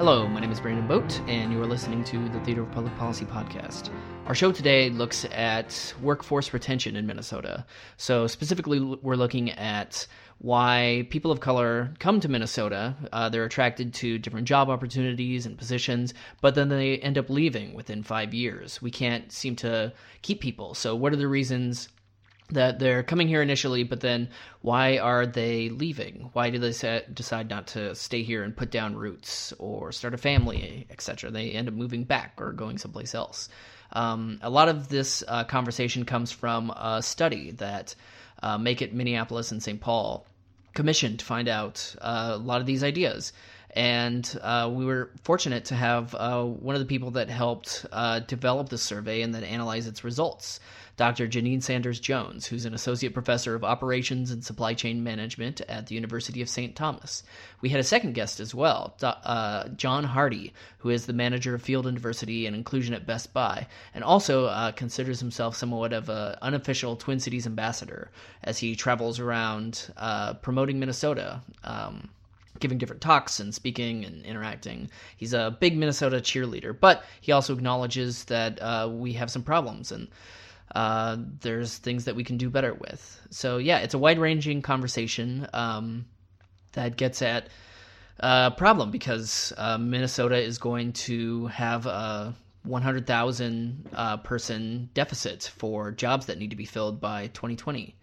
Hello, my name is Brandon Boat, and you are listening to the Theater of Public Policy podcast. Our show today looks at workforce retention in Minnesota. So, specifically, we're looking at why people of color come to Minnesota. Uh, they're attracted to different job opportunities and positions, but then they end up leaving within five years. We can't seem to keep people. So, what are the reasons that they're coming here initially, but then why are they leaving? Why do they decide not to stay here and put down roots or start a family, etc.? They end up moving back or going someplace else. Um, a lot of this uh, conversation comes from a study that uh, Make It Minneapolis and St. Paul commissioned to find out uh, a lot of these ideas. And uh, we were fortunate to have uh, one of the people that helped uh, develop the survey and then analyze its results. Dr. Janine Sanders Jones, who's an associate professor of operations and supply chain management at the University of St. Thomas. We had a second guest as well, uh, John Hardy, who is the manager of field and diversity and inclusion at Best Buy, and also uh, considers himself somewhat of an unofficial Twin Cities ambassador as he travels around uh, promoting Minnesota. Um, giving different talks and speaking and interacting. He's a big Minnesota cheerleader, but he also acknowledges that uh, we have some problems and uh, there's things that we can do better with. So yeah, it's a wide ranging conversation um, that gets at a problem because uh, Minnesota is going to have a 100,000 uh, person deficit for jobs that need to be filled by 2020.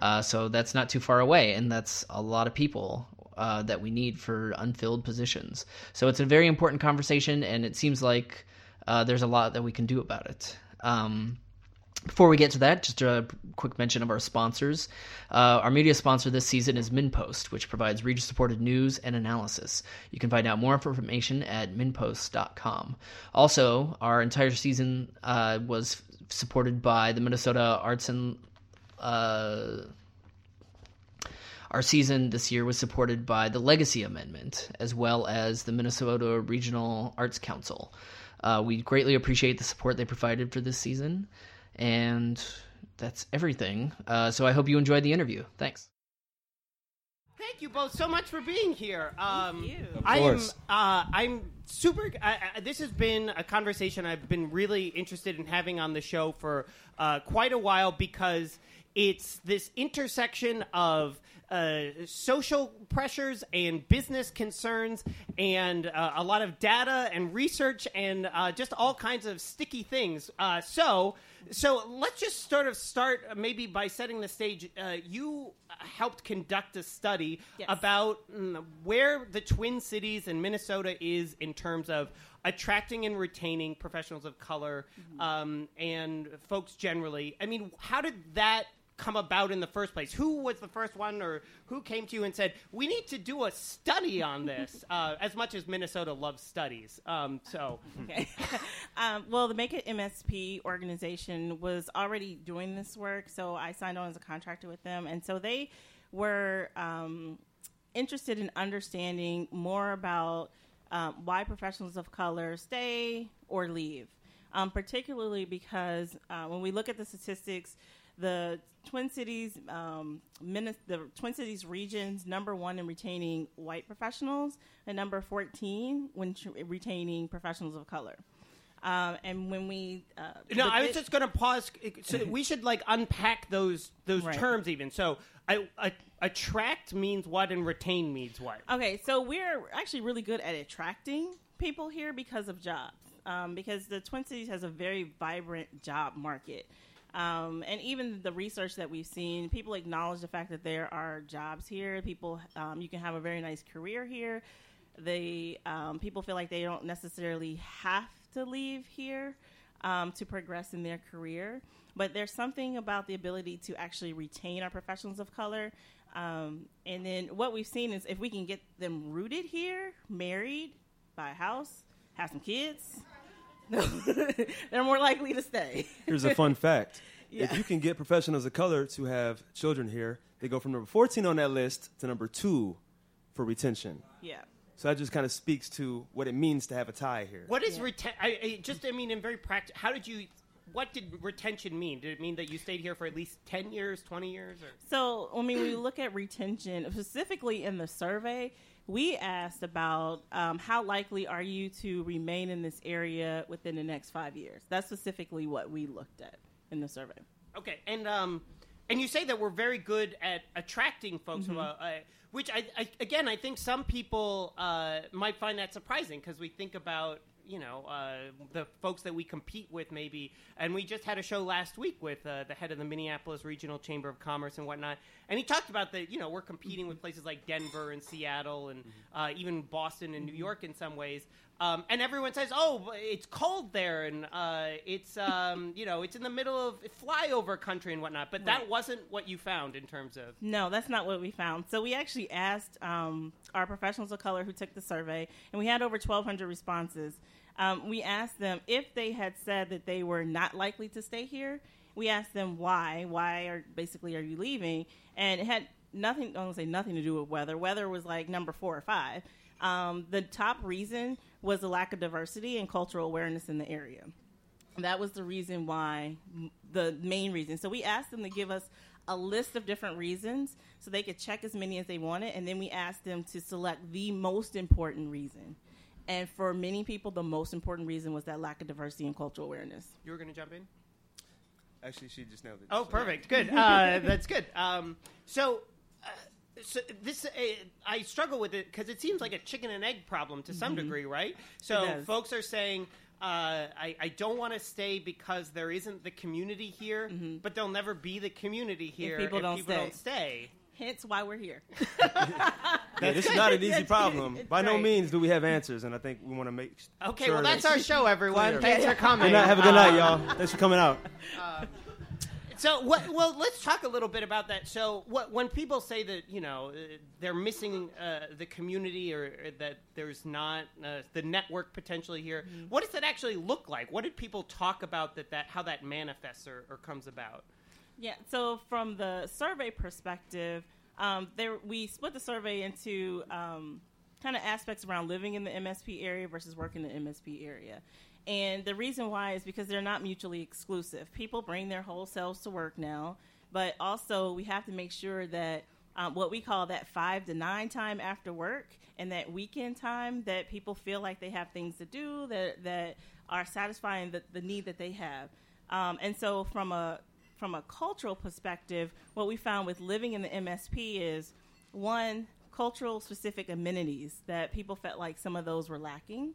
Uh, so that's not too far away, and that's a lot of people uh, that we need for unfilled positions. So it's a very important conversation, and it seems like uh, there's a lot that we can do about it. Um, before we get to that, just a quick mention of our sponsors. Uh, our media sponsor this season is MinnPost, which provides reader supported news and analysis. You can find out more information at minnpost.com. Also, our entire season uh, was supported by the Minnesota Arts and. Uh, our season this year was supported by the Legacy Amendment, as well as the Minnesota Regional Arts Council. Uh, we greatly appreciate the support they provided for this season. And that's everything. Uh, so I hope you enjoyed the interview. Thanks. Thank you both so much for being here. Um, Thank you. I am. course. Uh, I'm super. I, I, this has been a conversation I've been really interested in having on the show for uh, quite a while because it's this intersection of uh, social pressures and business concerns and uh, a lot of data and research and uh, just all kinds of sticky things. Uh, so, so let's just sort of start uh, maybe by setting the stage. Uh, you helped conduct a study Yes. about mm, where the Twin Cities and Minnesota is in terms of attracting and retaining professionals of color um, and folks generally. I mean, how did that come about in the first place? Who was the first one, or who came to you and said, "We need to do a study on this"? uh, as much as Minnesota loves studies, um, so Okay. um, well, the Make It MSP organization was already doing this work, so I signed on as a contractor with them, and so they were um, interested in understanding more about um, why professionals of color stay or leave, um, particularly because uh, when we look at the statistics, the Twin Cities, um, the Twin Cities regions, number one in retaining white professionals, and number fourteen when tr- retaining professionals of color. Um, and when we, uh, No, I was thi- just going to pause. So we should like unpack those those Right. terms even. So, I, I, attract means what, and retain means what. Okay, so we're actually really good at attracting people here because of jobs. Um, because the Twin Cities has a very vibrant job market. Um, and even the research that we've seen, people acknowledge the fact that there are jobs here. People, um, you can have a very nice career here. They, um, people feel like they don't necessarily have to leave here um, to progress in their career. But there's something about the ability to actually retain our professionals of color. Um, and then what we've seen is if we can get them rooted here, married, buy a house, have some kids, they're more likely to stay. Here's a fun fact. Yeah. If you can get professionals of color to have children here, they go from number 14 on that list to number two for retention. Yeah. So that just kind of speaks to what it means to have a tie here. What is Yeah. retain? I, I just, I mean, in very practical, how did you? what did retention mean? Did it mean that you stayed here for at least ten years, twenty years? Or? So, I mean, we look at retention specifically in the survey. We asked about um, how likely are you to remain in this area within the next five years. That's specifically what we looked at in the survey. Okay, and um, and you say that we're very good at attracting folks, Mm-hmm. uh, which I, I again I think some people uh, might find that surprising because we think about you know uh, the folks that we compete with maybe, and we just had a show last week with uh, the head of the Minneapolis Regional Chamber of Commerce and whatnot, and he talked about that you know we're competing with places like Denver and Seattle and uh, even Boston and New York in some ways. Um, and everyone says, "Oh, it's cold there, and uh, it's um, you know it's in the middle of flyover country and whatnot." But that wasn't what you found in terms of. No, that's not what we found. So we actually asked um, our professionals of color who took the survey, and we had over 1,200 responses. Um, we asked them if they had said that they were not likely to stay here. We asked them why. Why are basically are you leaving? And it had nothing. I don't say nothing to do with weather. Weather was like number four or five. Um, the top reason was the lack of diversity and cultural awareness in the area. That was the reason why, the main reason. So we asked them to give us a list of different reasons so they could check as many as they wanted, and then we asked them to select the most important reason. And for many people, the most important reason was that lack of diversity and cultural awareness. You were going to jump in. Actually, she just nailed it. Oh, perfect. Good. Uh, that's good. Um, so, uh, so this uh, I struggle with it because it seems like a chicken and egg problem to some degree, right? So, Mm-hmm. It does. folks are saying. Uh, I, I don't want to stay because there isn't the community here, but there'll never be the community here Mm-hmm. people don't people stay. don't stay. Hence why we're here. Yeah, this is not an easy problem. good. By no Right. means do we have answers, and I think we want to make. Okay, sure well that's that- our show, everyone. Clear. Thanks for coming. Good night. Have a good Uh, night, y'all. Thanks for coming out. So, what, well, let's talk a little bit about that. So, what, when people say that you know uh, they're missing uh, the community or, or that there's not uh, the network potentially here, what does that actually look like? What did people talk about that, that how that manifests or, or comes about? Yeah. So from the survey perspective, um, there we split the survey into um, kind of aspects around living in the MSP area versus working in the MSP area. And the reason why is because they're not mutually exclusive. People bring their whole selves to work now, but also we have to make sure that um, what we call that five to nine time after work and that weekend time that people feel like they have things to do that that are satisfying the, the need that they have. Um, and so from a from a cultural perspective, what we found with living in the MSP is one cultural specific amenities that people felt like some of those were lacking.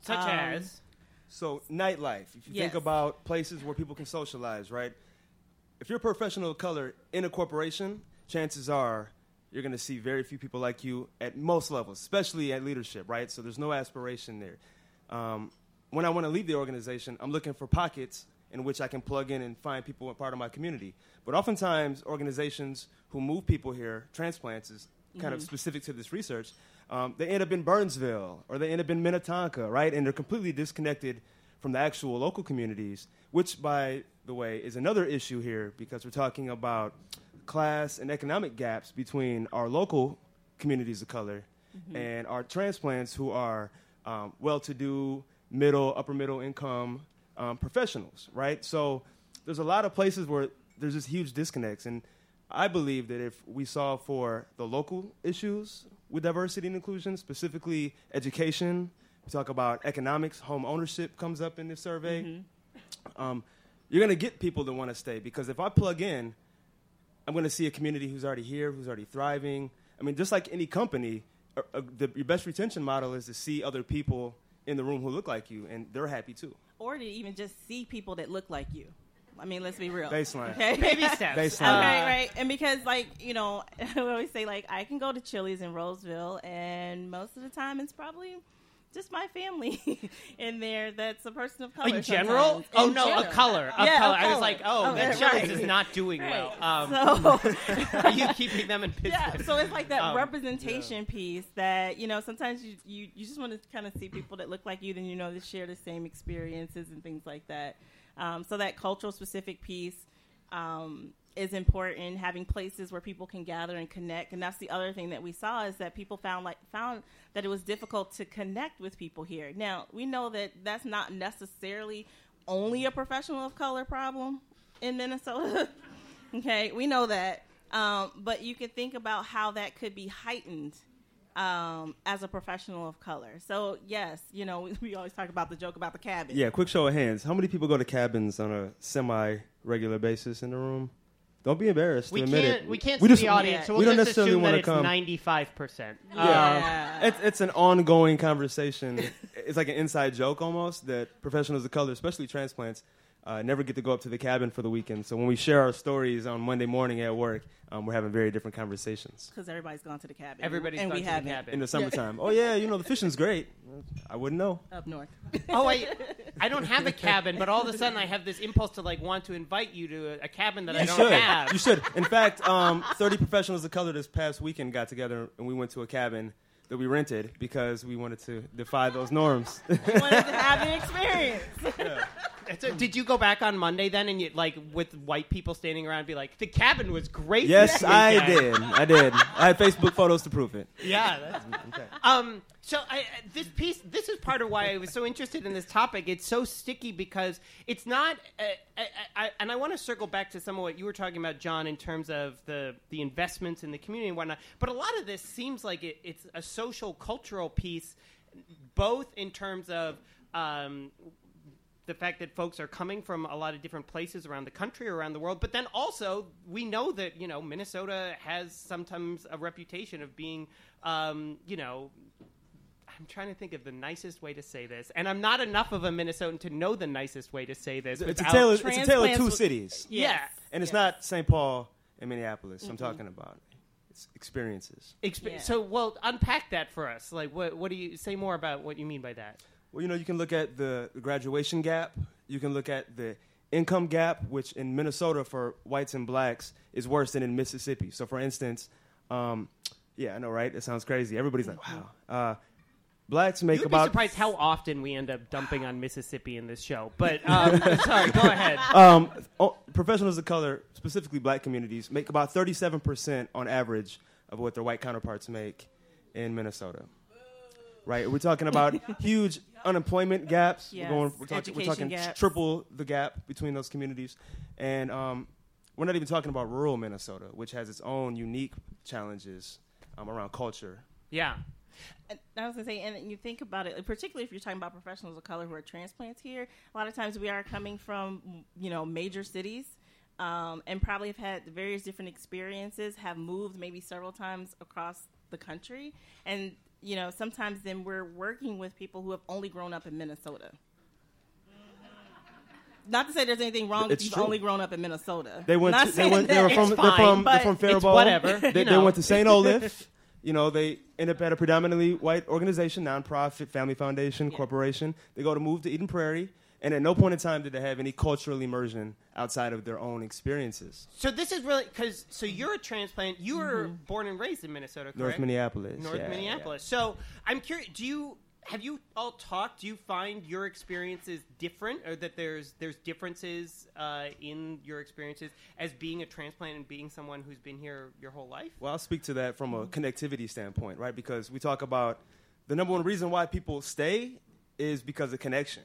Such Um, as So nightlife. If you Yes. think about places where people can socialize, right? If you're a professional of color in a corporation, chances are you're going to see very few people like you at most levels, especially at leadership, right? So there's no aspiration there. Um, when I want to leave the organization, I'm looking for pockets in which I can plug in and find people part of my community. But oftentimes, organizations who move people here, transplants is kind of specific to this research, um, they end up in Burnsville or they end up in Minnetonka, right? And they're completely disconnected from the actual local communities, which, by the way, is another issue here because we're talking about class and economic gaps between our local communities of color and our transplants who are um, well-to-do, middle, upper middle income um, professionals, right? So there's a lot of places where there's just huge disconnects, and I believe that if we solve for the local issues with diversity and inclusion, specifically education, we talk about economics, home ownership comes up in this survey. Um, you're going to get people that want to stay because if I plug in, I'm going to see a community who's already here, who's already thriving. I mean, just like any company, uh, uh, the, your best retention model is to see other people in the room who look like you, and they're happy too. Or to even just see people that look like you. I mean, let's be real. Baseline. Okay. baby steps. Baseline. Right, right. And because, like, you know, we always say, like, I can go to Chili's in Roseville, and most of the time it's probably just my family in there that's a person of color. In general? sometimes. Oh In no, general. a color. A Yeah, a color. I was like, oh, Oh, that right. Is not doing Right. well. Um, So, are you keeping them in business? yeah, so it's like that Um, representation piece that you know sometimes you, you you just want to kind of see people that look like you, then you know that share the same experiences and things like that. Um, so that cultural specific piece um, is important. Having places where people can gather and connect, and that's the other thing that we saw is that people found like found that it was difficult to connect with people here. Now we know that that's not necessarily only a professional of color problem in Minnesota. okay, we know that. Um, but you can think about how that could be heightened um, as a professional of color. So yes, you know we, we always talk about the joke about the cabin. Yeah, quick show of hands. How many people go to cabins on a semi regular basis in the room? Don't be embarrassed We to admit can't. it. We can't we see just, the audience, so we we'll don't just necessarily assume want that to come. ninety-five percent. Yeah. it's it's an ongoing conversation. it's like an inside joke almost that professionals of color, especially transplants, uh, never get to go up to the cabin for the weekend. So when we share our stories on Monday morning at work, um, we're having very different conversations because everybody's gone to the cabin. Everybody's and gone we to the haven't cabin. in the summertime. oh yeah, you know the fishing's great. I wouldn't know. up north. oh, I, I don't have a cabin, but all of a sudden I have this impulse to like want to invite you to a, a cabin that I don't should. have. You should. In fact, um, 30 professionals of color this past weekend got together and we went to a cabin that we rented because we wanted to defy those norms. We wanted to have the experience. So, did you go back on Monday then, and you like with white people standing around, and be like, the cabin was great. yes, I did. I did. I had Facebook photos to prove it. Yeah. That's, Okay. um. So I, this piece, this is part of why I was so interested in this topic. It's so sticky because it's not. Uh, I, I, and I want to circle back to some of what you were talking about, John, in terms of the the investments in the community and whatnot. But a lot of this seems like it, it's a social cultural piece, both in terms of. Um, the fact that folks are coming from a lot of different places around the country or around the world, but then also we know that you know Minnesota has sometimes a reputation of being, um, you know, I'm trying to think of the nicest way to say this, and I'm not enough of a Minnesotan to know the nicest way to say this. It's a tale. Of, it's a tale of two transplants- cities, Yeah. and it's Yes. not St. Paul and Minneapolis. I'm talking about. Experiences. Exp- Yeah. So, well, unpack that for us. Like, what what do you say more about what you mean by that? Well, you know, you can look at the, the graduation gap. You can look at the income gap, which in Minnesota for whites and blacks is worse than in Mississippi. So, for instance, um, yeah, I know, right? It sounds crazy. Everybody's like, wow. Uh, blacks make You'd about be surprised how often we end up dumping on Mississippi in this show. But um, sorry, go ahead. um, oh, professionals of color, specifically black communities, make about 37% on average of what their white counterparts make in Minnesota. Right? We're talking about huge unemployment gaps. Yes, We're, going, we're, talking, we're talking gaps. triple the gap between those communities. And um, we're not even talking about rural Minnesota, which has its own unique challenges um, around culture. Yeah. And I was gonna say, and you think about it, particularly if you're talking about professionals of color who are transplants here. A lot of times we are coming from, you know, major cities, um, and probably have had various different experiences, have moved maybe several times across the country, and you know, sometimes then we're working with people who have only grown up in Minnesota. Not to say there's anything wrong It's if you've true. only grown up in Minnesota. They went. To, they went. They were from. It's They're fine, from. They're from Faribault. whatever, They, they went to St. Olaf. You know, they end up at a predominantly white organization, nonprofit, family foundation, corporation. They go to move to Eden Prairie, and at no point in time did they have any cultural immersion outside of their own experiences. So this is really because so you're a transplant. You were born and raised in Minnesota, correct? North Minneapolis. North yeah, Minneapolis. So I'm curious. Do you have you all talked? Do you find your experiences different, or that there's there's differences uh, in your experiences as being a transplant and being someone who's been here your whole life? Well, I'll speak to that from a connectivity standpoint, right? Because we talk about the number one reason why people stay is because of connection.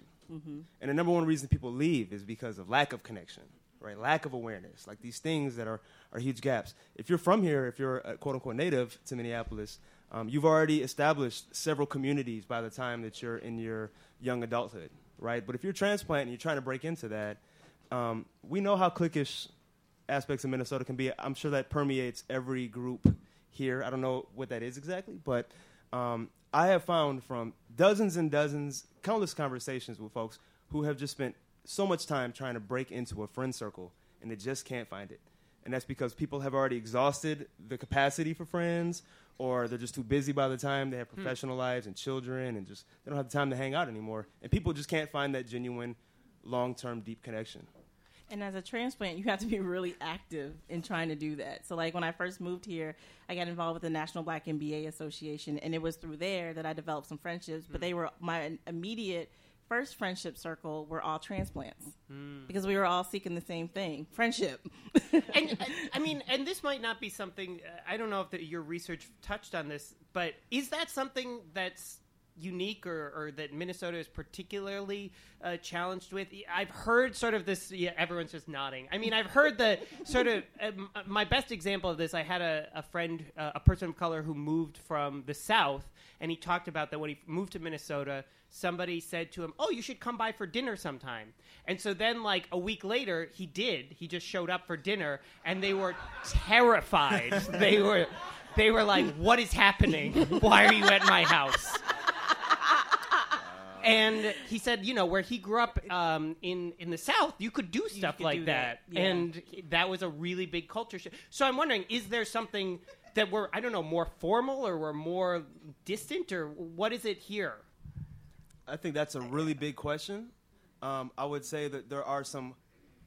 And the number one reason people leave is because of lack of connection, right? Lack of awareness. Like these things that are, are huge gaps. If you're from here, if you're a quote unquote native to Minneapolis, um, you've already established several communities by the time that you're in your young adulthood, right? But if you're transplant and you're trying to break into that, um, we know how cliquish aspects of Minnesota can be. I'm sure that permeates every group here. I don't know what that is exactly, but um, I have found from dozens and dozens, countless conversations with folks who have just spent so much time trying to break into a friend circle and they just can't find it. And that's because people have already exhausted the capacity for friends, or they're just too busy by the time they have professional lives and children, and just they don't have the time to hang out anymore. And people just can't find that genuine, long term, deep connection. And as a transplant, you have to be really active in trying to do that. So, like when I first moved here, I got involved with the National Black MBA Association, and it was through there that I developed some friendships. But they hmm. were my immediate first friendship circle were all transplants hmm. because we were all seeking the same thing friendship. and, and I mean, and this might not be something. Uh, I don't know if the, your research touched on this, but is that something that's unique or, or that Minnesota is particularly uh, challenged with? I've heard sort of this. Yeah, everyone's just nodding. I mean, I've heard the sort of um, my best example of this. I had a, a friend, uh, a person of color, who moved from the South, and he talked about that when he moved to Minnesota. Somebody said to him, "Oh, you should come by for dinner sometime." And so then, like a week later, he did. He just showed up for dinner, and they were terrified. they were, they were like, "What is happening? Why are you at my house?" And he said, you know, where he grew up um, in in the South, you could do stuff could like do that, that, yeah. and that was a really big culture shift. So I'm wondering, is there something that we're I don't know more formal or we're more distant or what is it here? I think that's a really big question. Um, I would say that there are some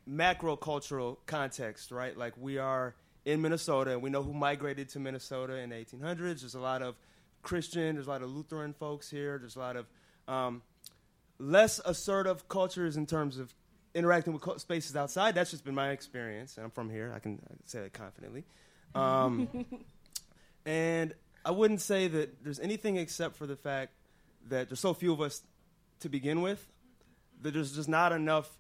macro cultural context, right? Like we are in Minnesota, and we know who migrated to Minnesota in the 1800s. There's a lot of Christian, there's a lot of Lutheran folks here. There's a lot of um, less assertive cultures in terms of interacting with co- spaces outside. That's just been my experience, and I'm from here. I can, I can say that confidently. Um, and I wouldn't say that there's anything except for the fact that there's so few of us to begin with that there's just not enough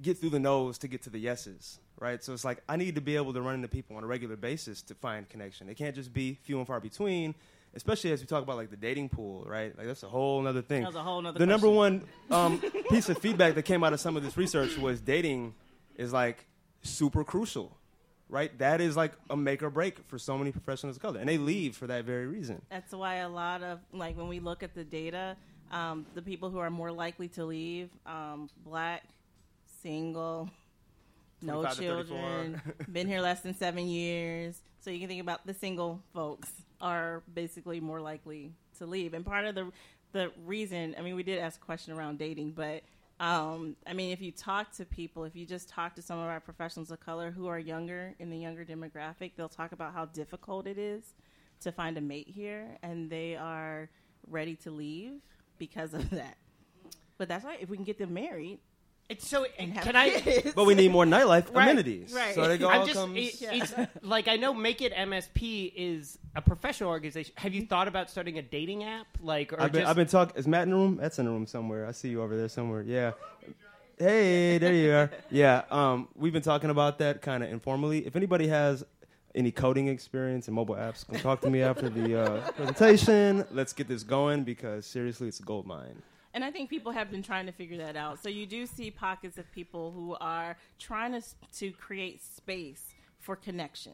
get through the noes to get to the yeses, right? So it's like I need to be able to run into people on a regular basis to find connection. It can't just be few and far between, especially as we talk about like the dating pool, right? Like that's a whole other thing. That was a whole nother The number one um, piece of feedback that came out of some of this research was dating is like super crucial, right? That is like a make or break for so many professionals of color, and they leave for that very reason. That's why a lot of like when we look at the data, um, the people who are more likely to leave, um, black, single, no 25 to 34. children, been here less than seven years. So you can think about the single folks are basically more likely to leave. And part of the the reason, I mean, we did ask a question around dating, but um, I mean, if you talk to people, if you just talk to some of our professionals of color who are younger in the younger demographic, they'll talk about how difficult it is to find a mate here, and they are ready to leave because of that. But that's why If we can get them married, It's so and have can I kids- But we need more nightlife Right, amenities. right. So they go I'm all just comes. it- Yeah. it's like I know Make It MSP is a professional organization. Have you thought about starting a dating app? Like or I've been, just I've been talking. Is Matt in the room? That's in the room somewhere. I see you over there somewhere. Yeah. Hey, there you are. Yeah. Um, we've been talking about that kind of informally. If anybody has any coding experience in mobile apps, come talk to me after the uh, presentation. Let's get this going because seriously, it's a gold mine. And I think people have been trying to figure that out. So you do see pockets of people who are trying to to create space for connection,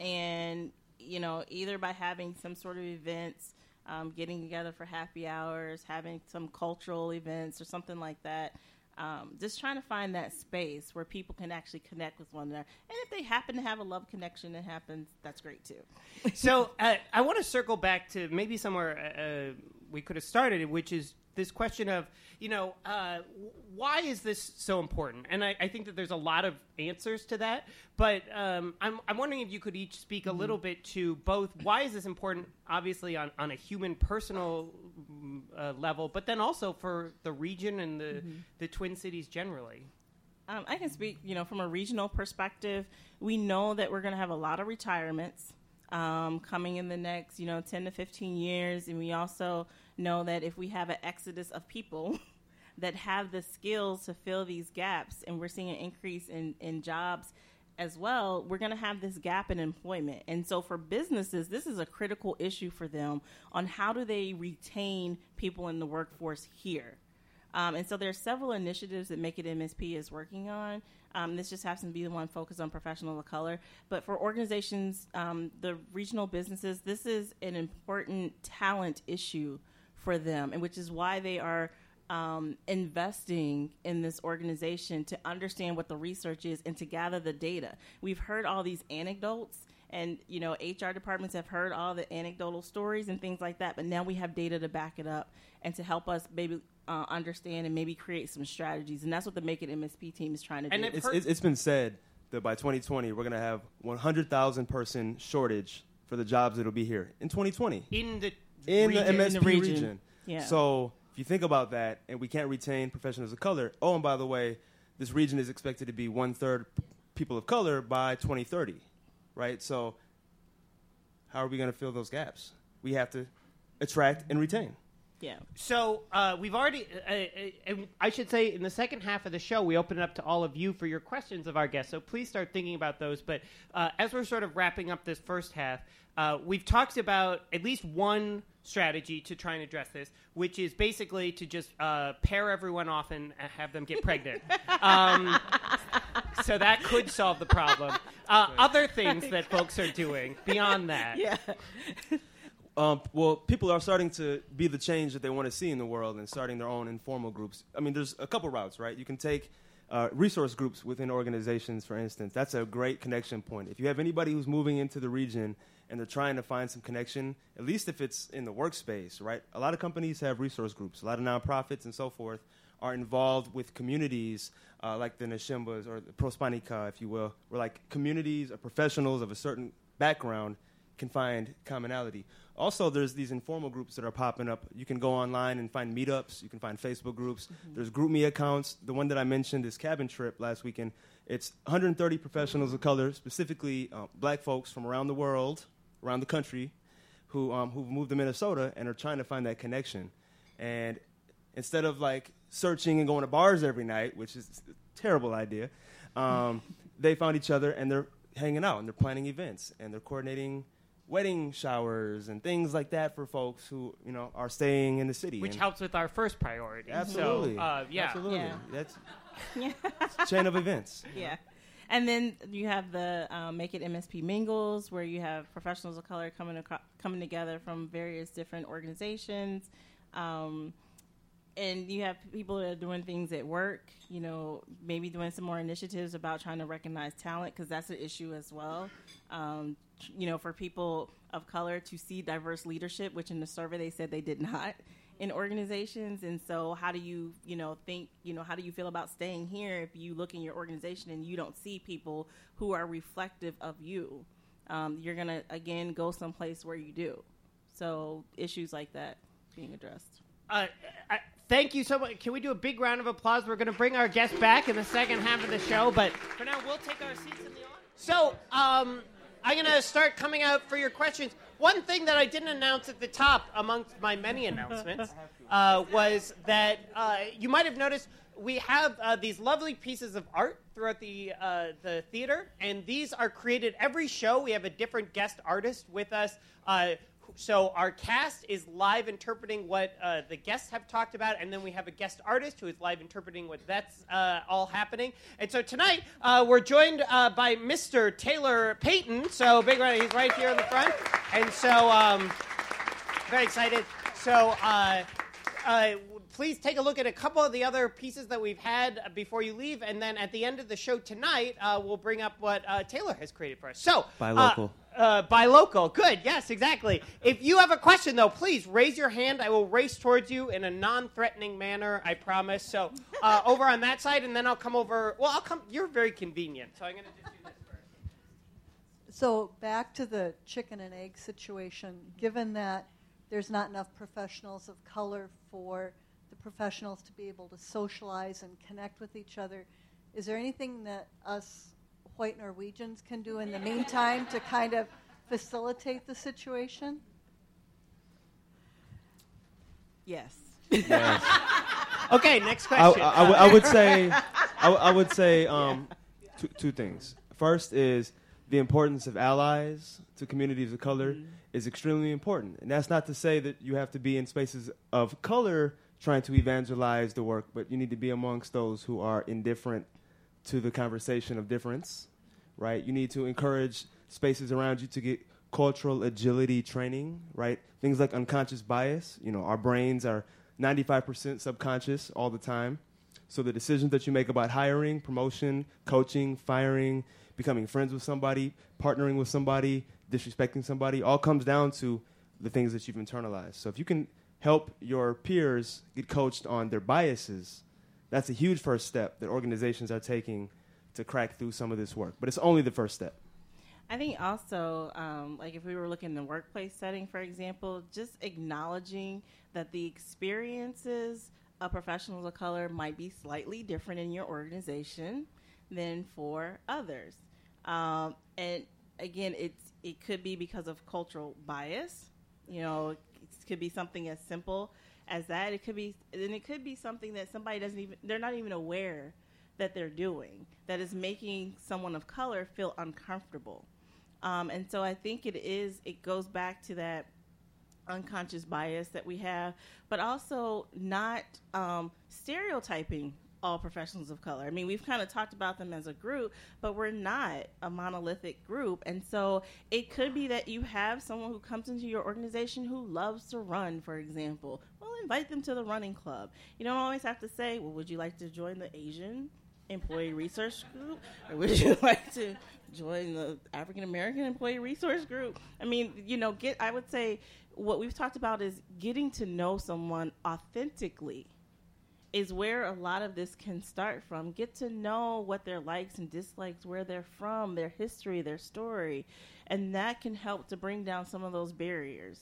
and you know, either by having some sort of events, um, getting together for happy hours, having some cultural events or something like that. Um, just trying to find that space where people can actually connect with one another. And if they happen to have a love connection that happens, that's great too. so uh, I want to circle back to maybe somewhere uh, we could have started, which is this question of you know uh, why is this so important? And I, I think that there's a lot of answers to that, but um, I'm, I'm wondering if you could each speak a little bit to both why is this important, obviously on, on a human personal uh, level, but then also for the region and the the Twin Cities generally. Um, I can speak, you know, from a regional perspective. We know that we're going to have a lot of retirements um, coming in the next, you know, 10 to 15 years. And we also know that if we have an exodus of people that have the skills to fill these gaps, and we're seeing an increase in, in jobs as well, we're going to have this gap in employment. And so for businesses, this is a critical issue for them on how do they retain people in the workforce here. Um, and so there are several initiatives that Make It MSP is working on. Um, this just happens to be the one focused on professional of color. But for organizations, um, the regional businesses, this is an important talent issue for them, and which is why they are um, investing in this organization to understand what the research is and to gather the data. We've heard all these anecdotes and you know hr departments have heard all the anecdotal stories and things like that but now we have data to back it up and to help us maybe uh, understand and maybe create some strategies and that's what the make it msp team is trying to And do I've It's, it's, it's been said that by 2020 we're going to have 100,000 person shortage for the jobs that'll be here in 2020 in the in region. the MSP the region. region. Yeah. So if you think about that, and we can't retain professionals of color. Oh, and by the way, this region is expected to be one third people of color by 2030, right? So how are we going to fill those gaps? We have to attract and retain. Yeah. So uh, we've already, uh, uh, I should say, in the second half of the show, we open it up to all of you for your questions of our guests. So please start thinking about those. But uh, as we're sort of wrapping up this first half, uh, we've talked about at least one strategy to try and address this, which is basically to just uh, pair everyone off and uh, have them get pregnant. um, so that could solve the problem. Uh, other things that folks are doing beyond that. Yeah. Um, well, people are starting to be the change that they want to see in the world and starting their own informal groups. I mean, there's a couple routes, right? You can take uh, resource groups within organizations, for instance. That's a great connection point. If you have anybody who's moving into the region and they're trying to find some connection, at least if it's in the workspace, right? A lot of companies have resource groups. A lot of nonprofits and so forth are involved with communities uh, like the Nashimbas or the Prospanica, if you will, where like communities or professionals of a certain background can find commonality. Also, there's these informal groups that are popping up. You can go online and find meetups. You can find Facebook groups. There's GroupMe accounts. The one that I mentioned is Cabin Trip last weekend. It's 130 professionals of color, specifically uh, black folks from around the world, around the country, who um, who've moved to Minnesota and are trying to find that connection. And instead of like searching and going to bars every night, which is a terrible idea, um, they found each other and they're hanging out and they're planning events and they're coordinating wedding showers and things like that for folks who you know are staying in the city. Which And- helps with our first priority. Absolutely. So, uh, yeah. Absolutely. Yeah. That's Yeah. chain of events. yeah. And then you have the um, Make It MSP Mingles, where you have professionals of color coming aco- coming together from various different organizations. Um, and you have people that are doing things at work, you know, maybe doing some more initiatives about trying to recognize talent because that's an issue as well. Um, you know, for people of color to see diverse leadership, which in the survey they said they did not in organizations. And so, how do you, you know, think, you know, how do you feel about staying here if you look in your organization and you don't see people who are reflective of you? Um, you're going to, again, go someplace where you do. So, issues like that being addressed. Uh, I, thank you so much. Can we do a big round of applause? We're going to bring our guest back in the second half of the show, but for now, we'll take our seats in the audience. So, um, I'm going to start coming out for your questions. One thing that I didn't announce at the top, amongst my many announcements, uh, was that uh, you might have noticed we have uh, these lovely pieces of art throughout the uh, the theater, and these are created every show. We have a different guest artist with us. Uh, so our cast is live interpreting what uh, the guests have talked about, and then we have a guest artist who is live interpreting what that's uh, all happening. And so tonight uh, we're joined uh, by Mr. Taylor Payton. So big round, he's right here in the front, and so um, very excited. So. Uh, uh, please take a look at a couple of the other pieces that we've had before you leave, and then at the end of the show tonight, uh, we'll bring up what uh, Taylor has created for us. So, Buy uh, local. Uh, buy local. Good. Yes, exactly. If you have a question, though, please raise your hand. I will race towards you in a non-threatening manner. I promise. So, uh, over on that side, and then I'll come over. Well, I'll come. You're very convenient, so I'm going to just do this first. So back to the chicken and egg situation, given that there's not enough professionals of color for the professionals to be able to socialize and connect with each other, is there anything that us white Norwegians can do in the meantime to kind of facilitate the situation? Yes. Okay. Next question. I- I would- say, I, would- say um, two, two things. First is the importance of allies to communities of color is extremely important, and that's not to say that you have to be in spaces of color trying to evangelize the work, but you need to be amongst those who are indifferent to the conversation of difference, right? You need to encourage spaces around you to get cultural agility training, right? Things like unconscious bias. You know, our brains are 95% subconscious all the time. So the decisions that you make about hiring, promotion, coaching, firing, becoming friends with somebody, partnering with somebody, disrespecting somebody, all comes down to the things that you've internalized. So if you can help your peers get coached on their biases, that's a huge first step that organizations are taking to crack through some of this work. But it's only the first step. I think also, um, like if we were looking in the workplace setting, for example, just acknowledging that the experiences of professionals of color might be slightly different in your organization than for others. Um, and again, it's it could be because of cultural bias. You know, it could be something as simple as that. It could be, and it could be something that somebody doesn't even, they're not even aware that they're doing that is making someone of color feel uncomfortable. Um, and so I think it is, it goes back to that unconscious bias that we have, but also not um, stereotyping all professionals of color. I mean, we've kind of talked about them as a group, but we're not a monolithic group. And so it could be that you have someone who comes into your organization who loves to run, for example. Well, invite them to the running club. You don't always have to say, well, would you like to join the Asian employee resource group? Or would you like to join the African American employee resource group? I mean, you know, get I would say what we've talked about is getting to know someone authentically is where a lot of this can start from. Get to know what their likes and dislikes, where they're from, their history, their story, and that can help to bring down some of those barriers.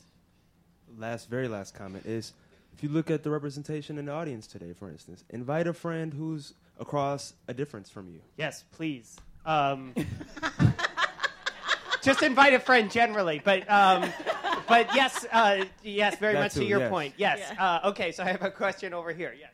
Last, very last comment is if you look at the representation in the audience today, for instance, invite a friend who's across a difference from you. Yes, please. Um, just invite a friend generally, but um, but yes, uh, yes, very That much to your yes. point. Yes. Yeah. Uh, okay, so I have a question over here. Yes.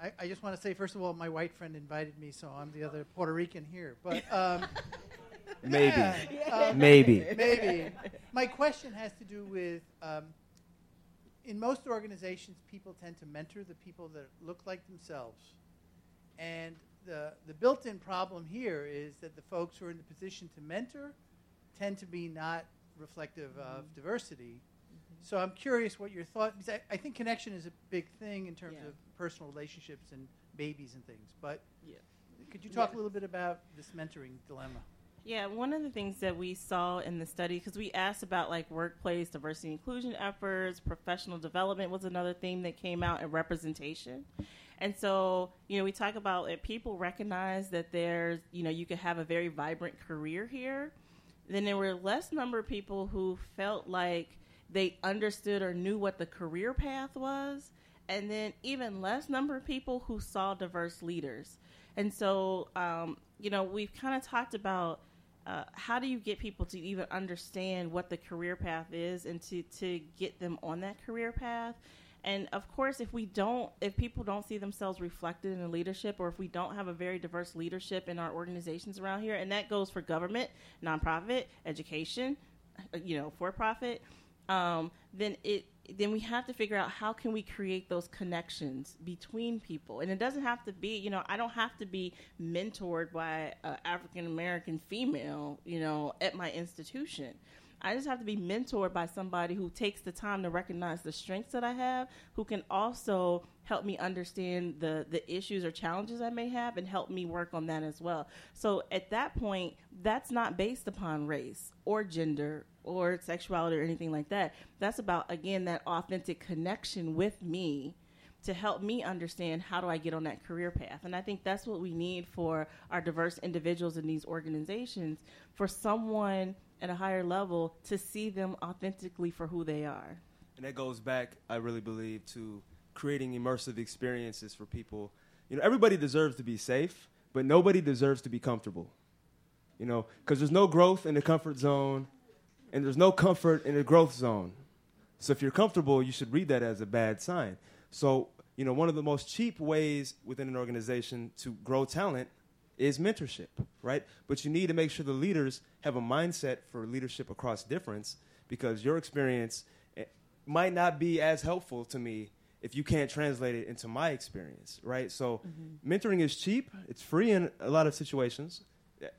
I, I just want to say, first of all, my white friend invited me, so I'm the other Puerto Rican here. But um, Maybe. yeah, um, Maybe. maybe. My question has to do with um, in most organizations, people tend to mentor the people that look like themselves. And the, the built in problem here is that the folks who are in the position to mentor tend to be not reflective of diversity. So I'm curious what your thought because I, I think connection is a big thing in terms Yeah. of personal relationships and babies and things. But Yeah. could you talk Yeah. a little bit about this mentoring dilemma? Yeah, one of the things that we saw in the study, because we asked about like workplace diversity and inclusion efforts, professional development was another theme that came out, and representation. And so, you know, we talk about that people recognize that there's, you know, you could have a very vibrant career here. Then there were less number of people who felt like they understood or knew what the career path was, and then even less number of people who saw diverse leaders. And so, um, you know, we've kind of talked about uh, how do you get people to even understand what the career path is and to, to get them on that career path. And of course, if we don't, if people don't see themselves reflected in the leadership, or if we don't have a very diverse leadership in our organizations around here, and that goes for government, nonprofit, education, uh, you know, for profit, um, then it then we have to figure out how can we create those connections between people. And it doesn't have to be you know i don't have to be mentored by an african american female you know at my institution. I just have to be mentored by somebody who takes the time to recognize the strengths that i have who can also help me understand the the issues or challenges i may have and help me work on that as well. So at that point that's not based upon race or gender or sexuality or anything like that. That's about again that authentic connection with me to help me understand how do I get on that career path. And I think that's what we need for our diverse individuals in these organizations for someone at a higher level to see them authentically for who they are. And that goes back, I really believe, to creating immersive experiences for people. You know, everybody deserves to be safe, but nobody deserves to be comfortable. You know, because there's no growth in the comfort zone, and there's no comfort in the growth zone. So if you're comfortable, you should read that as a bad sign. So, you know, one of the most cheap ways within an organization to grow talent is mentorship, right? But you need to make sure the leaders have a mindset for leadership across difference because your experience eh, might not be as helpful to me if you can't translate it into my experience, right? So mentoring is cheap, it's free in a lot of situations.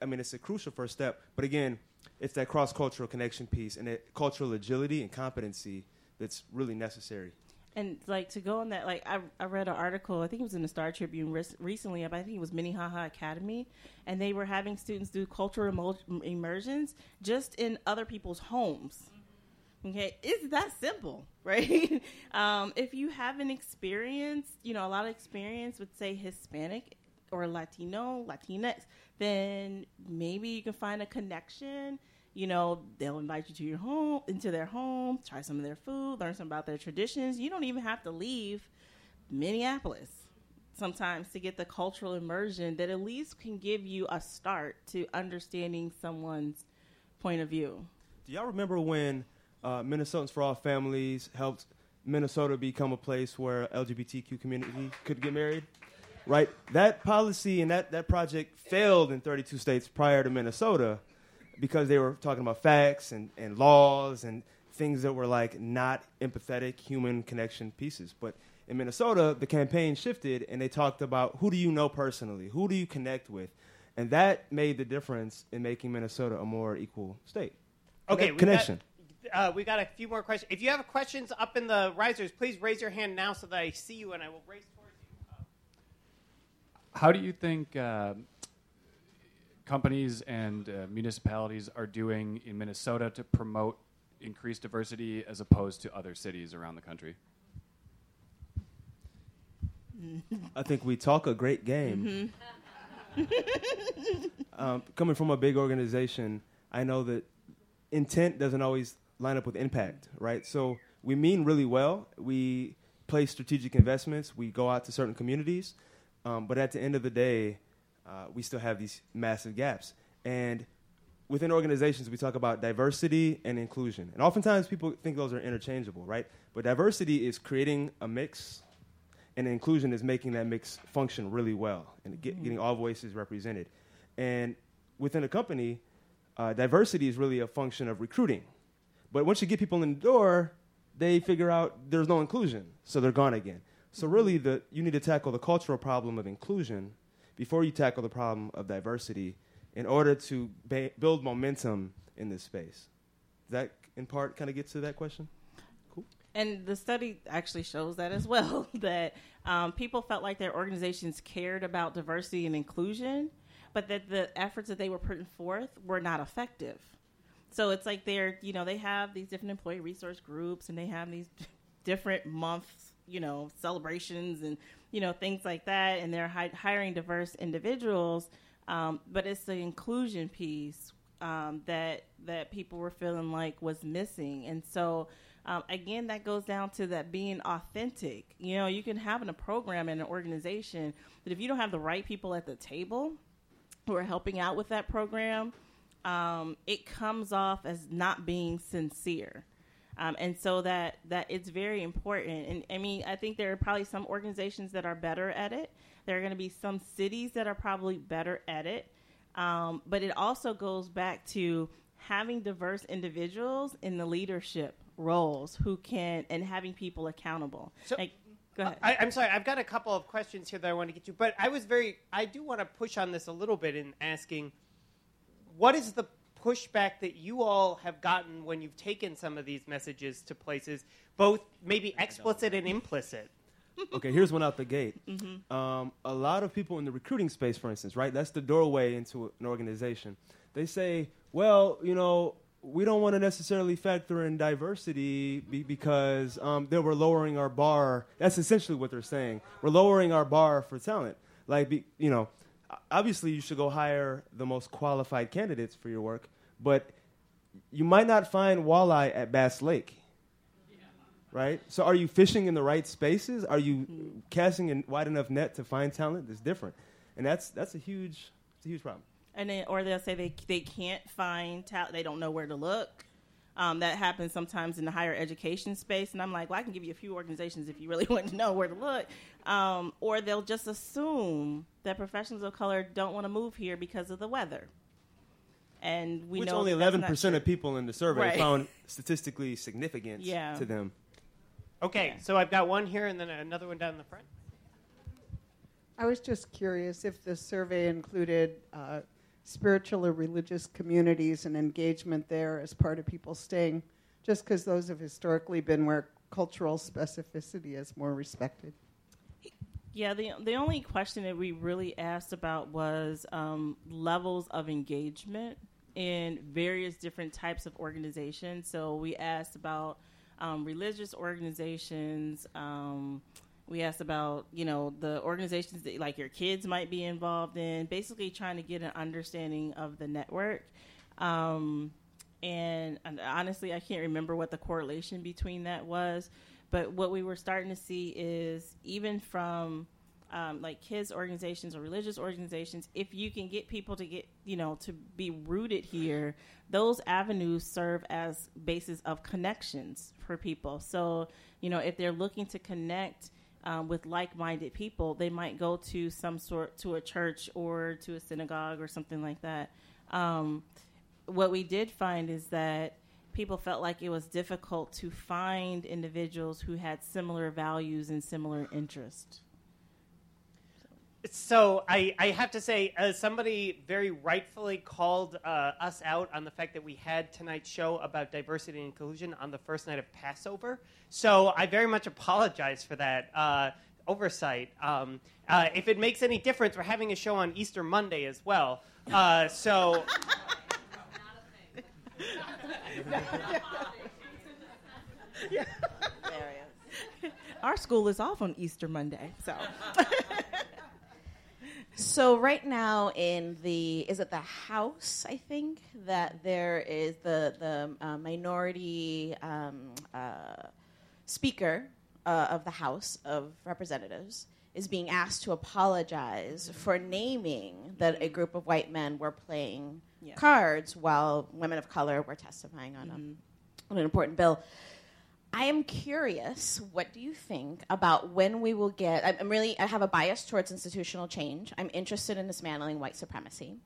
I mean, it's a crucial first step, but again, it's that cross-cultural connection piece and that cultural agility and competency that's really necessary. And like to go on that, like I, I read an article, I think it was in the Star Tribune res- recently, I think it was Minnehaha Academy, and they were having students do cultural immersions just in other people's homes. Okay, it's that simple, right? um, if you have an experience, you know, a lot of experience with, say, Hispanic or Latino, Latinx, then maybe you can find a connection. You know, they'll invite you to your home, into their home, try some of their food, learn some about their traditions. You don't even have to leave Minneapolis sometimes to get the cultural immersion that at least can give you a start to understanding someone's point of view. Do y'all remember when uh, Minnesotans for All Families helped Minnesota become a place where LGBTQ community could get married, right? That policy and that, that project failed in 32 states prior to Minnesota because they were talking about facts and, and laws and things that were like not empathetic human connection pieces. But in Minnesota, the campaign shifted and they talked about who do you know personally? Who do you connect with? And that made the difference in making Minnesota a more equal state. Okay, connection. We got, uh, we got a few more questions. If you have questions up in the risers, please raise your hand now so that I see you and I will raise How do you think uh, companies and uh, municipalities are doing in Minnesota to promote increased diversity as opposed to other cities around the country? I think we talk a great game. um, coming from a big organization, I know that intent doesn't always line up with impact, right? So we mean really well. We place strategic investments. We go out to certain communities, um, but at the end of the day, uh, we still have these massive gaps. And within organizations, we talk about diversity and inclusion. And oftentimes people think those are interchangeable, right? But diversity is creating a mix, and inclusion is making that mix function really well and get, getting all voices represented. And within a company, uh, diversity is really a function of recruiting. But once you get people in the door, they figure out there's no inclusion, so they're gone again. So really, the, you need to tackle the cultural problem of inclusion before you tackle the problem of diversity in order to ba- build momentum in this space. Does that, in part, kind of get to that question? And the study actually shows that as well that um, people felt like their organizations cared about diversity and inclusion, but that the efforts that they were putting forth were not effective. So it's like they're, you know, they have these different employee resource groups and they have these different months, you know, celebrations and, you know, things like that. And they're hi- hiring diverse individuals. Um, but it's the inclusion piece um, that that people were feeling like was missing. And so, um, again, that goes down to that being authentic. You know, you can have in a program and an organization, but if you don't have the right people at the table who are helping out with that program, um, it comes off as not being sincere. Um, and so that that it's very important. And I mean, I think there are probably some organizations that are better at it. There are going to be some cities that are probably better at it. Um, but it also goes back to having diverse individuals in the leadership roles who can and having people accountable. So- like, go ahead. I, I'm sorry, I've got a couple of questions here that I want to get to, but I was very, I do want to push on this a little bit in asking, what is the pushback that you all have gotten when you've taken some of these messages to places, both maybe explicit and implicit? okay, here's one out the gate. Um, a lot of people in the recruiting space, for instance, right? That's the doorway into an organization. They say, well, you know, we don't want to necessarily factor in diversity be- because um, then we're lowering our bar. That's essentially what they're saying. We're lowering our bar for talent. Like, be, you know, o- obviously you should go hire the most qualified candidates for your work, but you might not find walleye at Bass Lake right? So are you fishing in the right spaces? Are you casting a wide enough net to find talent that's different? And that's that's a huge it's a huge problem. and then or they'll say they they can't find talent they don't know where to look um, that happens sometimes in the higher education space and i'm like well i can give you a few organizations if you really want to know where to look um, or they'll just assume that professionals of color don't want to move here because of the weather and we Which know only 11% of people in the survey Right. found statistically significant Yeah. to them. Okay, so I've got one here and then another one down in the front. I was just curious if the survey included uh, spiritual or religious communities and engagement there as part of people staying, just because those have historically been where cultural specificity is more respected. Yeah, the the only question that we really asked about was um, levels of engagement in various different types of organizations. So we asked about um, religious organizations. Um, we asked about you know the organizations that like your kids might be involved in. Basically, trying to get an understanding of the network. Um, and, and honestly, I can't remember what the correlation between that was. But what we were starting to see is even from um, like kids organizations or religious organizations, if you can get people to get, you know, to be rooted here, those avenues serve as bases of connections for people. So, you know, if they're looking to connect um, with like-minded people, they might go to some sort to a church or to a synagogue or something like that. Um, what we did find is that people felt like it was difficult to find individuals who had similar values and similar interests. So I, I have to say, uh, somebody very rightfully called uh, us out on the fact that we had tonight's show about diversity and inclusion on the first night of Passover. So I very much apologize for that uh, oversight. Um, uh, if it makes any difference, we're having a show on Easter Monday as well. Uh, so. Our school is off on Easter Monday, so. So right now in the is it the House? I think that there is the the uh, minority um, uh, speaker uh, of the House of Representatives is being asked to apologize for naming that a group of white men were playing Yeah. cards while women of color were testifying on, a, on an important bill. I am curious. What do you think about when we will get? I'm, really. I have a bias towards institutional change. I'm interested in dismantling white supremacy.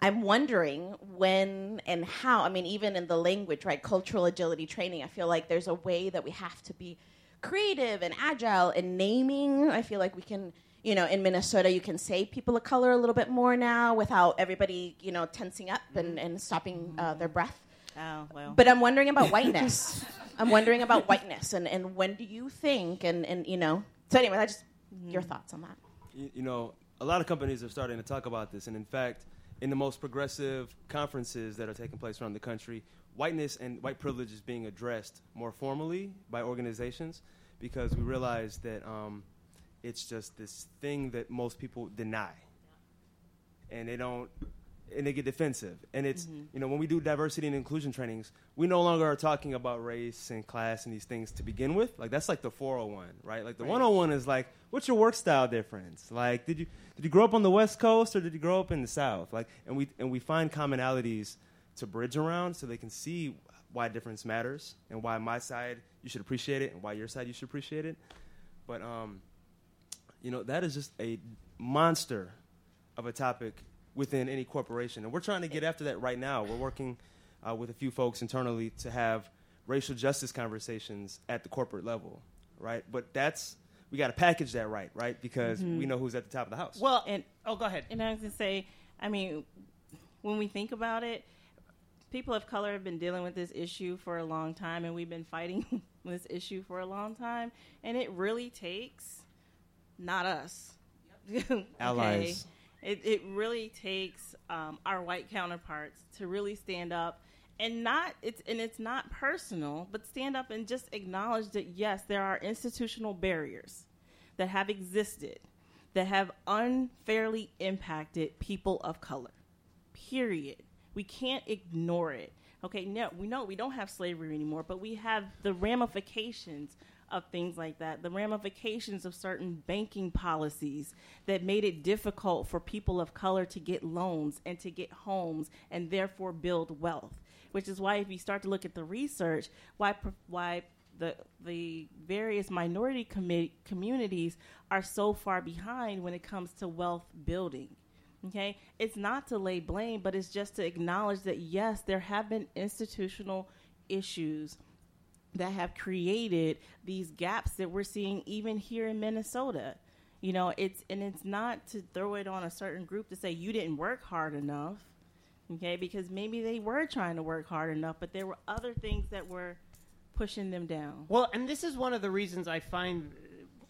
I'm wondering when and how. I mean, even in the language, right? Cultural agility training. I feel like there's a way that we have to be creative and agile in naming. I feel like we can. You know, in Minnesota, you can say people of color a little bit more now without everybody, you know, tensing up and, and stopping uh, their breath. Oh well. But I'm wondering about whiteness. I'm wondering about whiteness and, and when do you think and, and you know so anyway, I just your thoughts on that. you, you know, a lot of companies are starting to talk about this, and in fact, in the most progressive conferences that are taking place around the country, whiteness and white privilege is being addressed more formally by organizations because we realize that um, it's just this thing that most people deny, and they don't. And they get defensive. And it's, you know, when we do diversity and inclusion trainings, we no longer are talking about race and class and these things to begin with. Like, that's like the 401, right? Like, the 101 is like, what's your work style difference? Like, did you, did you grow up on the West Coast or did you grow up in the South? Like, and we, and we find commonalities to bridge around so they can see why difference matters and why my side you should appreciate it and why your side you should appreciate it. But, um, you know, that is just a monster of a topic within any corporation. And we're trying to get after that right now. We're working uh, with a few folks internally to have racial justice conversations at the corporate level, right? But that's, we got to package that right, right? Because we know who's at the top of the house. Well, And- oh, go ahead. And I was going to say, I mean, when we think about it, people of color have been dealing with this issue for a long time, and we've been fighting this issue for a long time. And it really takes not us, okay? Allies. It, it really takes um, our white counterparts to really stand up and not it's and it's not personal, but stand up and just acknowledge that yes, there are institutional barriers that have existed that have unfairly impacted people of color. Period. We can't ignore it. Okay, no, we know we don't have slavery anymore, but we have the ramifications of things like that, the ramifications of certain banking policies that made it difficult for people of color to get loans and to get homes and therefore build wealth. Which is why, if you start to look at the research, why why the the various minority commi- communities are so far behind when it comes to wealth building. Okay, it's not to lay blame, but it's just to acknowledge that yes, there have been institutional issues that have created these gaps that we're seeing even here in Minnesota. You know, it's and it's not to throw it on a certain group to say you didn't work hard enough. Okay, because maybe they were trying to work hard enough, but there were other things that were pushing them down. Well, and this is one of the reasons I find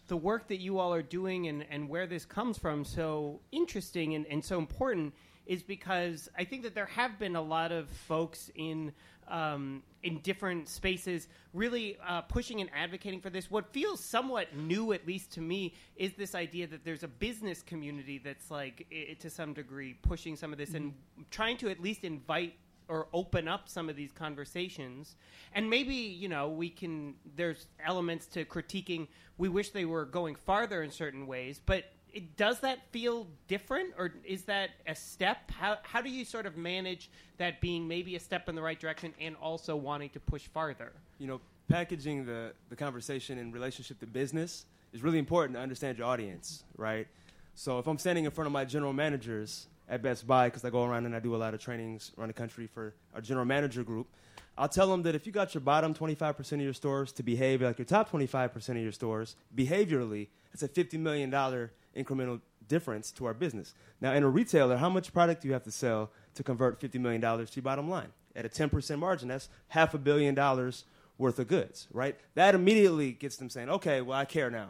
the work that you all are doing and, and where this comes from so interesting and, and so important is because I think that there have been a lot of folks in um, in different spaces really uh, pushing and advocating for this. What feels somewhat new, at least to me, is this idea that there's a business community that's like, i- to some degree, pushing some of this and trying to at least invite or open up some of these conversations. And maybe you know we can there's elements to critiquing. We wish they were going farther in certain ways but does that feel different, or is that a step? How how do you sort of manage that being maybe a step in the right direction and also wanting to push farther? You know, packaging the the conversation in relationship to business is really important to understand your audience, right? So if I'm standing in front of my general managers at Best Buy, because I go around and I do a lot of trainings around the country for our general manager group, I'll tell them that if you got your bottom 25% of your stores to behave like your top 25% of your stores behaviorally, it's a $50 million incremental difference to our business. Now, in a retailer, how much product do you have to sell to convert $50 million to your bottom line? At a 10% margin, that's half a billion dollars worth of goods, right? That immediately gets them saying, okay, well, I care now,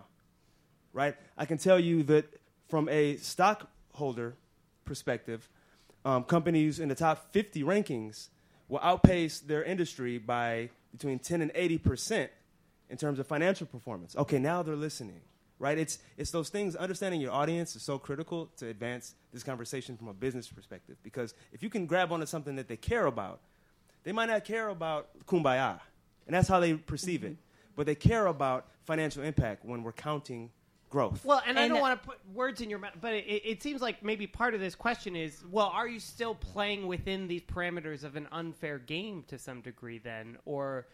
right? I can tell you that from a stockholder perspective, um, companies in the top 50 rankings will outpace their industry by between 10 and 80 percent in terms of financial performance. Okay, now they're listening, right? It's, it's those things, understanding your audience is so critical to advance this conversation from a business perspective. Because if you can grab onto something that they care about, they might not care about kumbaya, and that's how they perceive mm-hmm. it. But they care about financial impact when we're counting growth. Well, and, and I don't want to put words in your mouth, but it, it, seems like maybe part of this question is, well, are you still playing within these parameters of an unfair game to some degree then, or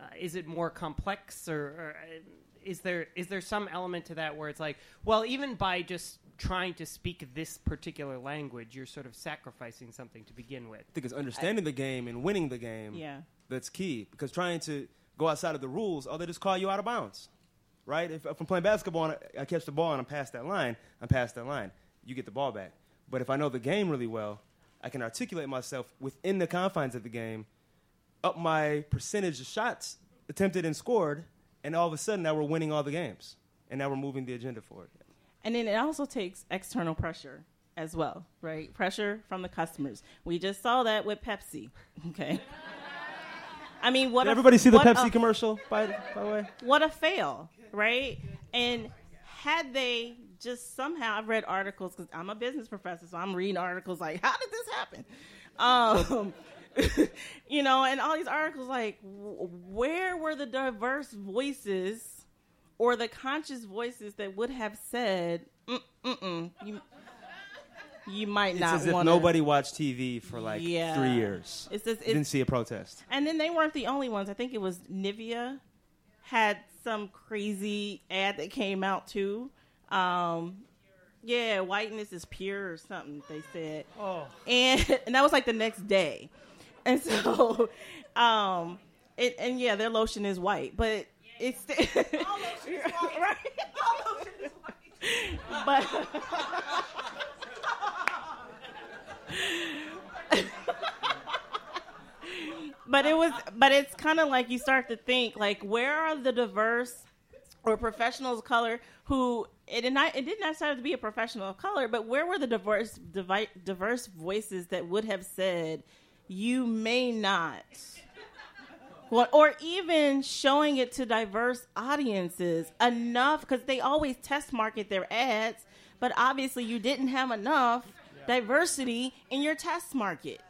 uh, is it more complex, or, or uh, is there is there some element to that where it's like, well, even by just trying to speak this particular language, you're sort of sacrificing something to begin with. I think it's understanding I, the game and winning the game. Yeah, that's key because trying to go outside of the rules, oh, they just call you out of bounds right? If, if I'm playing basketball and I, I catch the ball and I'm past that line, I'm past that line. You get the ball back. But if I know the game really well, I can articulate myself within the confines of the game, up my percentage of shots attempted and scored, and all of a sudden now we're winning all the games. And now we're moving the agenda forward. And then it also takes external pressure as well, right? Pressure from the customers. We just saw that with Pepsi, okay? I mean, what? Did everybody see the Pepsi a, commercial? By, by the way, what a fail! right? And had they just somehow, I've read articles because I'm a business professor, so I'm reading articles like, how did this happen? Um, you know, and all these articles like, where were the diverse voices or the conscious voices that would have said, mm, mm you, you might not. It's as wanna... if nobody watched TV for like yeah. three years. It's just, it's, didn't see a protest. And then they weren't the only ones. I think it was Nivea had some crazy ad that came out too. Um, yeah, whiteness is pure or something. They said. Oh. And and that was like the next day, and so, um, it, and yeah, their lotion is white, but it's all lotion is white. right. All lotion is white. But. but it was but it's kind of like you start to think like where are the diverse or professionals of color who it did not it didn't necessarily have to be a professional of color but where were the diverse diverse voices that would have said you may not. Or even showing it to diverse audiences. Enough because they always test market their ads but obviously you didn't have enough diversity in your test market.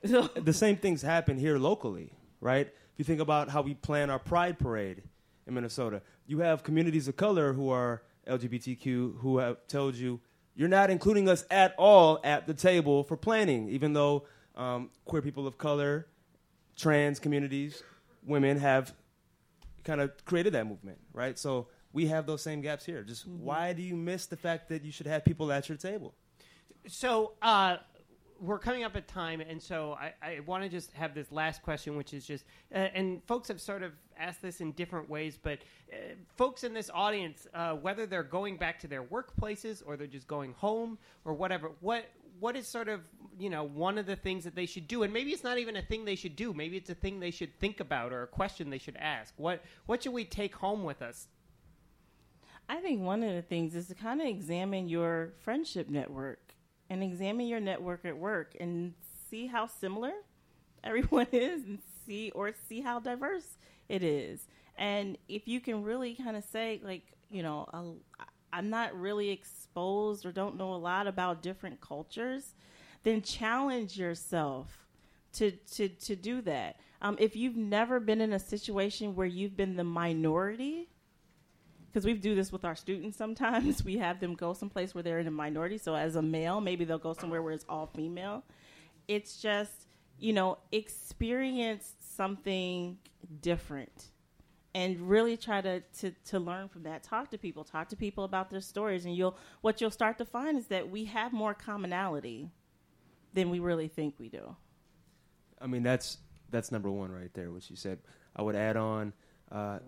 The same things happen here locally, right? If you think about how we plan our Pride Parade in Minnesota, you have communities of color who are LGBTQ who have told you you're not including us at all at the table for planning, even though um, queer people of color, trans communities, women have kind of created that movement, right? So we have those same gaps here. Just mm-hmm. why do you miss the fact that you should have people at your table? So, uh, we're coming up at time, and so I, I want to just have this last question, which is just, uh, and folks have sort of asked this in different ways, but uh, folks in this audience, uh, whether they're going back to their workplaces or they're just going home or whatever, what what is sort of you know one of the things that they should do, and maybe it's not even a thing they should do, maybe it's a thing they should think about or a question they should ask. What what should we take home with us? I think one of the things is to kind of examine your friendship network and examine your network at work and see how similar everyone is and see or see how diverse it is. And if you can really kind of say like, you know, I'm not really exposed or don't know a lot about different cultures, then challenge yourself to to to do that. Um, if you've never been in a situation where you've been the minority, because we do this with our students sometimes. We have them go someplace where they're in a minority. So as a male, maybe they'll go somewhere where it's all female. It's just, you know, experience something different and really try to, to, to learn from that. Talk to people, talk to people about their stories, and you'll what you'll start to find is that we have more commonality than we really think we do. I mean, that's that's number one right there. What you said. I would add on, uh,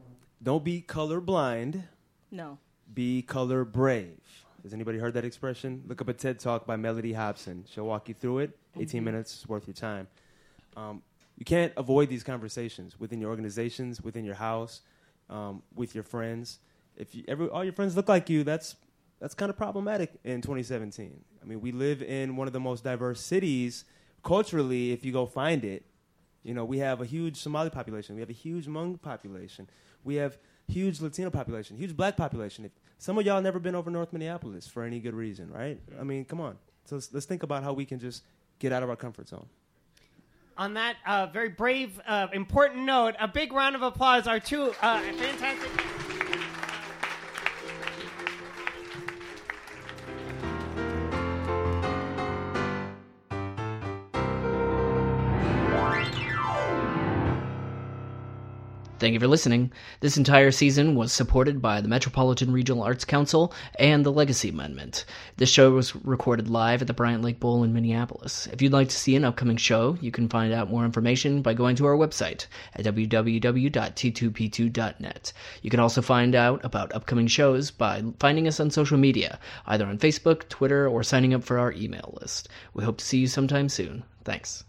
don't be color blind. No. Be color brave. Has anybody heard that expression? Look up a TED Talk by Mellody Hobson. She'll walk you through it. 18 Mhm. minutes is worth your time. Um, you can't avoid these conversations within your organizations, within your house, um, with your friends. If you, every, all your friends look like you, that's that's kind of problematic in 2017. I mean, we live in one of the most diverse cities culturally. If you go find it, you know, we have a huge Somali population. We have a huge Hmong population. We have huge Latino population, huge black population. If some of y'all never been over North Minneapolis for any good reason, right? I mean, come on. So let's, let's think about how we can just get out of our comfort zone. On that uh, very brave, uh, important note, a big round of applause. Our two uh, fantastic. Thank you for listening. This entire season was supported by the Metropolitan Regional Arts Council and the Legacy Amendment. This show was recorded live at the Bryant Lake Bowl in Minneapolis. If you'd like to see an upcoming show, you can find out more information by going to our website at www.t2p2.net. You can also find out about upcoming shows by finding us on social media, either on Facebook, Twitter, or signing up for our email list. We hope to see you sometime soon. Thanks.